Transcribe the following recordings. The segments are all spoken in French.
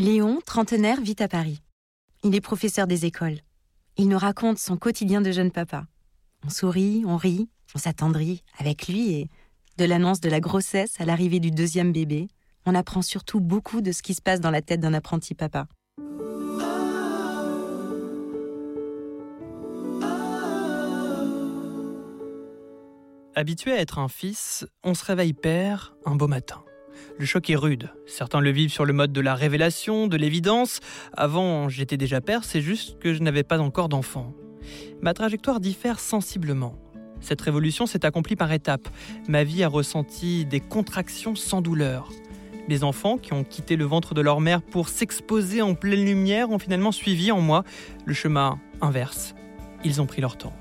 Léon, trentenaire, vit à Paris. Il est professeur des écoles. Il nous raconte son quotidien de jeune papa. On sourit, on rit, on s'attendrit avec lui et de l'annonce de la grossesse à l'arrivée du deuxième bébé, on apprend surtout beaucoup de ce qui se passe dans la tête d'un apprenti papa. Habitué à être un fils, on se réveille père un beau matin. Le choc est rude. Certains le vivent sur le mode de la révélation, de l'évidence. Avant, j'étais déjà père, c'est juste que je n'avais pas encore d'enfant. Ma trajectoire diffère sensiblement. Cette révolution s'est accomplie par étapes. Ma vie a ressenti des contractions sans douleur. Mes enfants, qui ont quitté le ventre de leur mère pour s'exposer en pleine lumière, ont finalement suivi en moi le chemin inverse. Ils ont pris leur temps.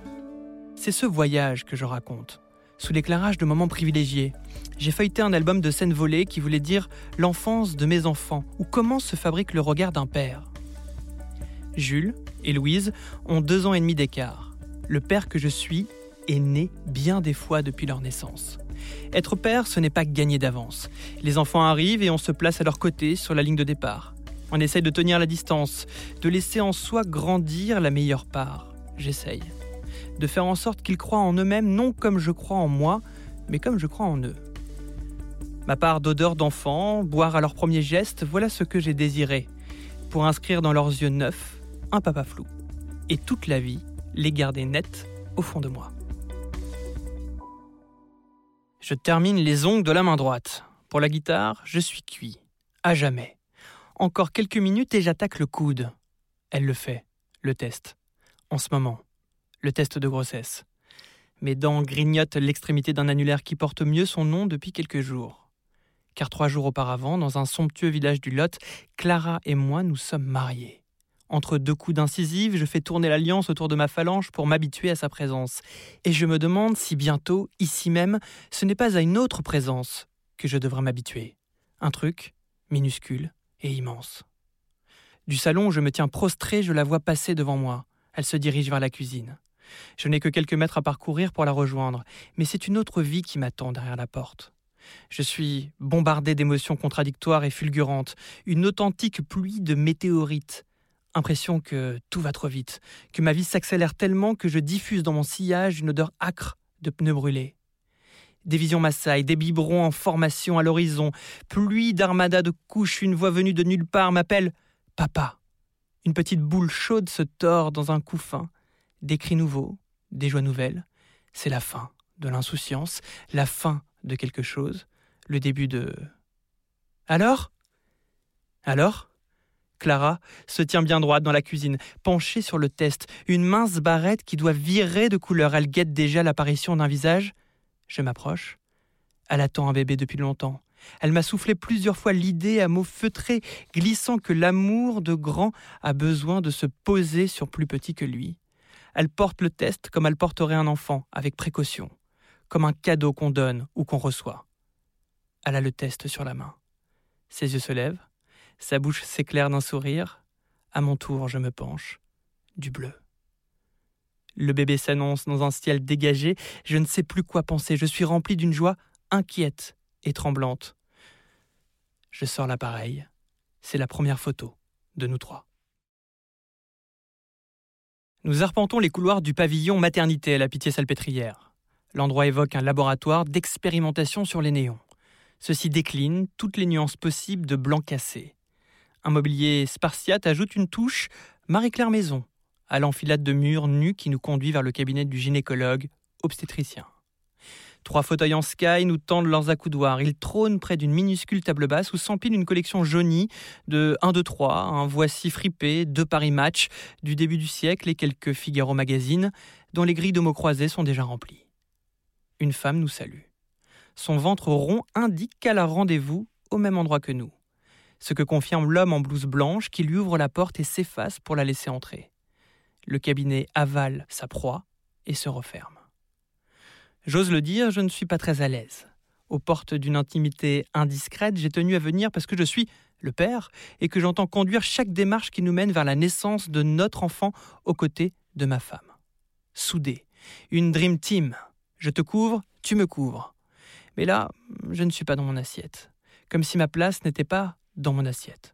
C'est ce voyage que je raconte sous l'éclairage de moments privilégiés. J'ai feuilleté un album de scènes volées qui voulait dire l'enfance de mes enfants ou comment se fabrique le regard d'un père. Jules et Louise ont deux ans et demi d'écart. Le père que je suis est né bien des fois depuis leur naissance. Être père, ce n'est pas gagner d'avance. Les enfants arrivent et on se place à leur côté sur la ligne de départ. On essaye de tenir la distance, de laisser en soi grandir la meilleure part. J'essaye de faire en sorte qu'ils croient en eux-mêmes, non comme je crois en moi, mais comme je crois en eux. Ma part d'odeur d'enfant, boire à leur premier geste, voilà ce que j'ai désiré, pour inscrire dans leurs yeux neufs un papa flou, et toute la vie les garder nets au fond de moi. Je termine les ongles de la main droite. Pour la guitare, je suis cuit, à jamais. Encore quelques minutes et j'attaque le coude. Elle le fait, le test, en ce moment le test de grossesse. Mes dents grignotent l'extrémité d'un annulaire qui porte mieux son nom depuis quelques jours. Car trois jours auparavant, dans un somptueux village du Lot, Clara et moi nous sommes mariés. Entre deux coups d'incisive, je fais tourner l'alliance autour de ma phalange pour m'habituer à sa présence. Et je me demande si bientôt, ici même, ce n'est pas à une autre présence que je devrais m'habituer. Un truc minuscule et immense. Du salon où je me tiens prostré, je la vois passer devant moi. Elle se dirige vers la cuisine. Je n'ai que quelques mètres à parcourir pour la rejoindre, mais c'est une autre vie qui m'attend derrière la porte. Je suis bombardé d'émotions contradictoires et fulgurantes, une authentique pluie de météorites. Impression que tout va trop vite, que ma vie s'accélère tellement que je diffuse dans mon sillage une odeur âcre de pneus brûlés. Des visions m'assaillent, des biberons en formation à l'horizon, pluie d'armada de couches, une voix venue de nulle part m'appelle Papa. Une petite boule chaude se tord dans un couffin des cris nouveaux, des joies nouvelles. C'est la fin de l'insouciance, la fin de quelque chose, le début de... Alors? Alors? Clara se tient bien droite dans la cuisine, penchée sur le test, une mince barrette qui doit virer de couleur. Elle guette déjà l'apparition d'un visage. Je m'approche. Elle attend un bébé depuis longtemps. Elle m'a soufflé plusieurs fois l'idée à mots feutrés, glissant que l'amour de grand a besoin de se poser sur plus petit que lui. Elle porte le test comme elle porterait un enfant, avec précaution, comme un cadeau qu'on donne ou qu'on reçoit. Elle a le test sur la main. Ses yeux se lèvent, sa bouche s'éclaire d'un sourire. À mon tour, je me penche. Du bleu. Le bébé s'annonce dans un ciel dégagé. Je ne sais plus quoi penser. Je suis rempli d'une joie inquiète et tremblante. Je sors l'appareil. C'est la première photo de nous trois. Nous arpentons les couloirs du pavillon maternité à la Pitié-Salpêtrière. L'endroit évoque un laboratoire d'expérimentation sur les néons. Ceci décline toutes les nuances possibles de blanc cassé. Un mobilier spartiate ajoute une touche Marie-Claire Maison à l'enfilade de murs nus qui nous conduit vers le cabinet du gynécologue obstétricien. Trois fauteuils en sky nous tendent leurs accoudoirs. Ils trônent près d'une minuscule table basse où s'empile une collection jaunie de 1, 2, 3, un voici fripé, deux Paris Match du début du siècle et quelques Figaro Magazine dont les grilles de mots croisés sont déjà remplies. Une femme nous salue. Son ventre rond indique qu'elle a rendez-vous au même endroit que nous. Ce que confirme l'homme en blouse blanche qui lui ouvre la porte et s'efface pour la laisser entrer. Le cabinet avale sa proie et se referme. J'ose le dire, je ne suis pas très à l'aise. Aux portes d'une intimité indiscrète, j'ai tenu à venir parce que je suis le père et que j'entends conduire chaque démarche qui nous mène vers la naissance de notre enfant aux côtés de ma femme. Soudé, une dream team. Je te couvre, tu me couvres. Mais là, je ne suis pas dans mon assiette, comme si ma place n'était pas dans mon assiette.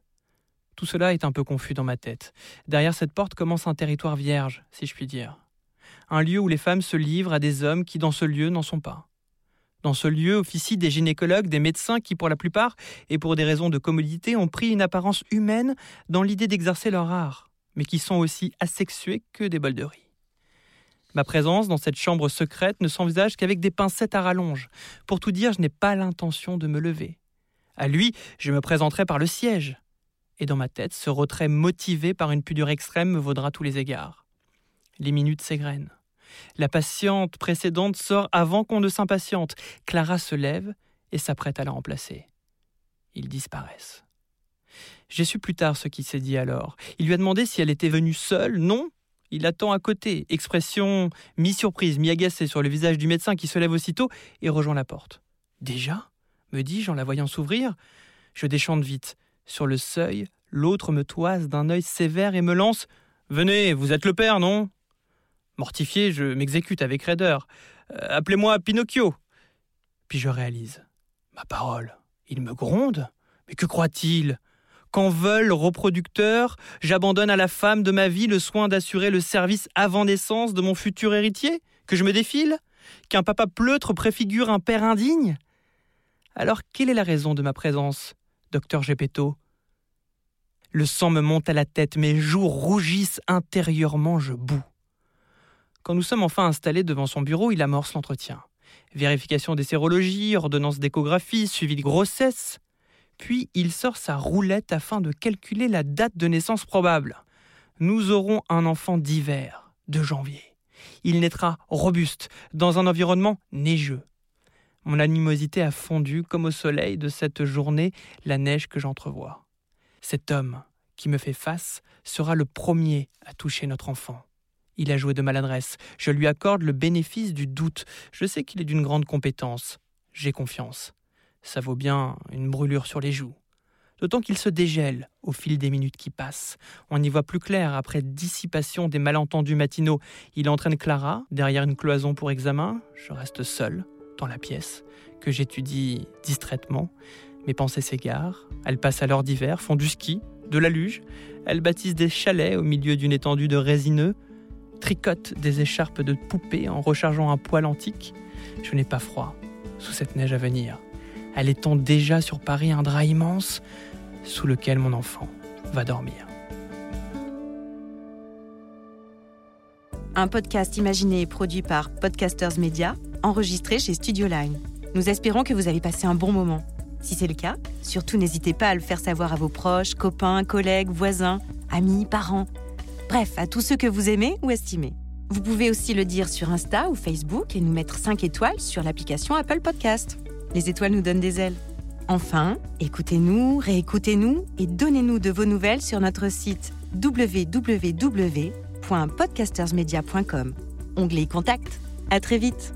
Tout cela est un peu confus dans ma tête. Derrière cette porte commence un territoire vierge, si je puis dire. Un lieu où les femmes se livrent à des hommes qui, dans ce lieu, n'en sont pas. Dans ce lieu officient des gynécologues, des médecins qui, pour la plupart, et pour des raisons de commodité, ont pris une apparence humaine dans l'idée d'exercer leur art, mais qui sont aussi asexués que des bols. Ma présence dans cette chambre secrète ne s'envisage qu'avec des pincettes à rallonge. Pour tout dire, je n'ai pas l'intention de me lever. À lui, je me présenterai par le siège. Et dans ma tête, ce retrait motivé par une pudeur extrême me vaudra tous les égards. Les minutes s'égrènent. La patiente précédente sort avant qu'on ne s'impatiente. Clara se lève et s'apprête à la remplacer. Ils disparaissent. J'ai su plus tard ce qui s'est dit alors. Il lui a demandé si elle était venue seule. Non. Il attend à côté. Expression mi-surprise, mi-agacée sur le visage du médecin qui se lève aussitôt et rejoint la porte. Déjà? me dis-je en la voyant s'ouvrir. Je déchante vite. Sur le seuil, l'autre me toise d'un œil sévère et me lance Venez, vous êtes le père, non? Mortifié, je m'exécute avec raideur. Euh, appelez-moi Pinocchio. Puis je réalise. Ma parole, il me gronde Mais que croit-il? Qu'en veulent reproducteur, j'abandonne à la femme de ma vie le soin d'assurer le service avant naissance de mon futur héritier? Que je me défile? Qu'un papa pleutre préfigure un père indigne? Alors quelle est la raison de ma présence, docteur Gepetto Le sang me monte à la tête, mes joues rougissent intérieurement, je boue. Quand nous sommes enfin installés devant son bureau, il amorce l'entretien. Vérification des sérologies, ordonnance d'échographie, suivi de grossesse. Puis il sort sa roulette afin de calculer la date de naissance probable. Nous aurons un enfant d'hiver, de janvier. Il naîtra robuste, dans un environnement neigeux. Mon animosité a fondu comme au soleil de cette journée la neige que j'entrevois. Cet homme qui me fait face sera le premier à toucher notre enfant. Il a joué de maladresse. Je lui accorde le bénéfice du doute. Je sais qu'il est d'une grande compétence. J'ai confiance. Ça vaut bien une brûlure sur les joues. D'autant qu'il se dégèle au fil des minutes qui passent. On y voit plus clair après dissipation des malentendus matinaux. Il entraîne Clara derrière une cloison pour examen. Je reste seul dans la pièce, que j'étudie distraitement. Mes pensées s'égarent. Elles passent à l'heure d'hiver, font du ski, de la luge. Elles bâtissent des chalets au milieu d'une étendue de résineux tricote des écharpes de poupée en rechargeant un poêle antique. Je n'ai pas froid sous cette neige à venir. Elle étend déjà sur Paris un drap immense sous lequel mon enfant va dormir. Un podcast imaginé et produit par Podcasters Media, enregistré chez Studio Line. Nous espérons que vous avez passé un bon moment. Si c'est le cas, surtout n'hésitez pas à le faire savoir à vos proches, copains, collègues, voisins, amis, parents Bref, à tous ceux que vous aimez ou estimez. Vous pouvez aussi le dire sur Insta ou Facebook et nous mettre 5 étoiles sur l'application Apple Podcast. Les étoiles nous donnent des ailes. Enfin, écoutez-nous, réécoutez-nous et donnez-nous de vos nouvelles sur notre site www.podcastersmedia.com. Onglet Contact. À très vite.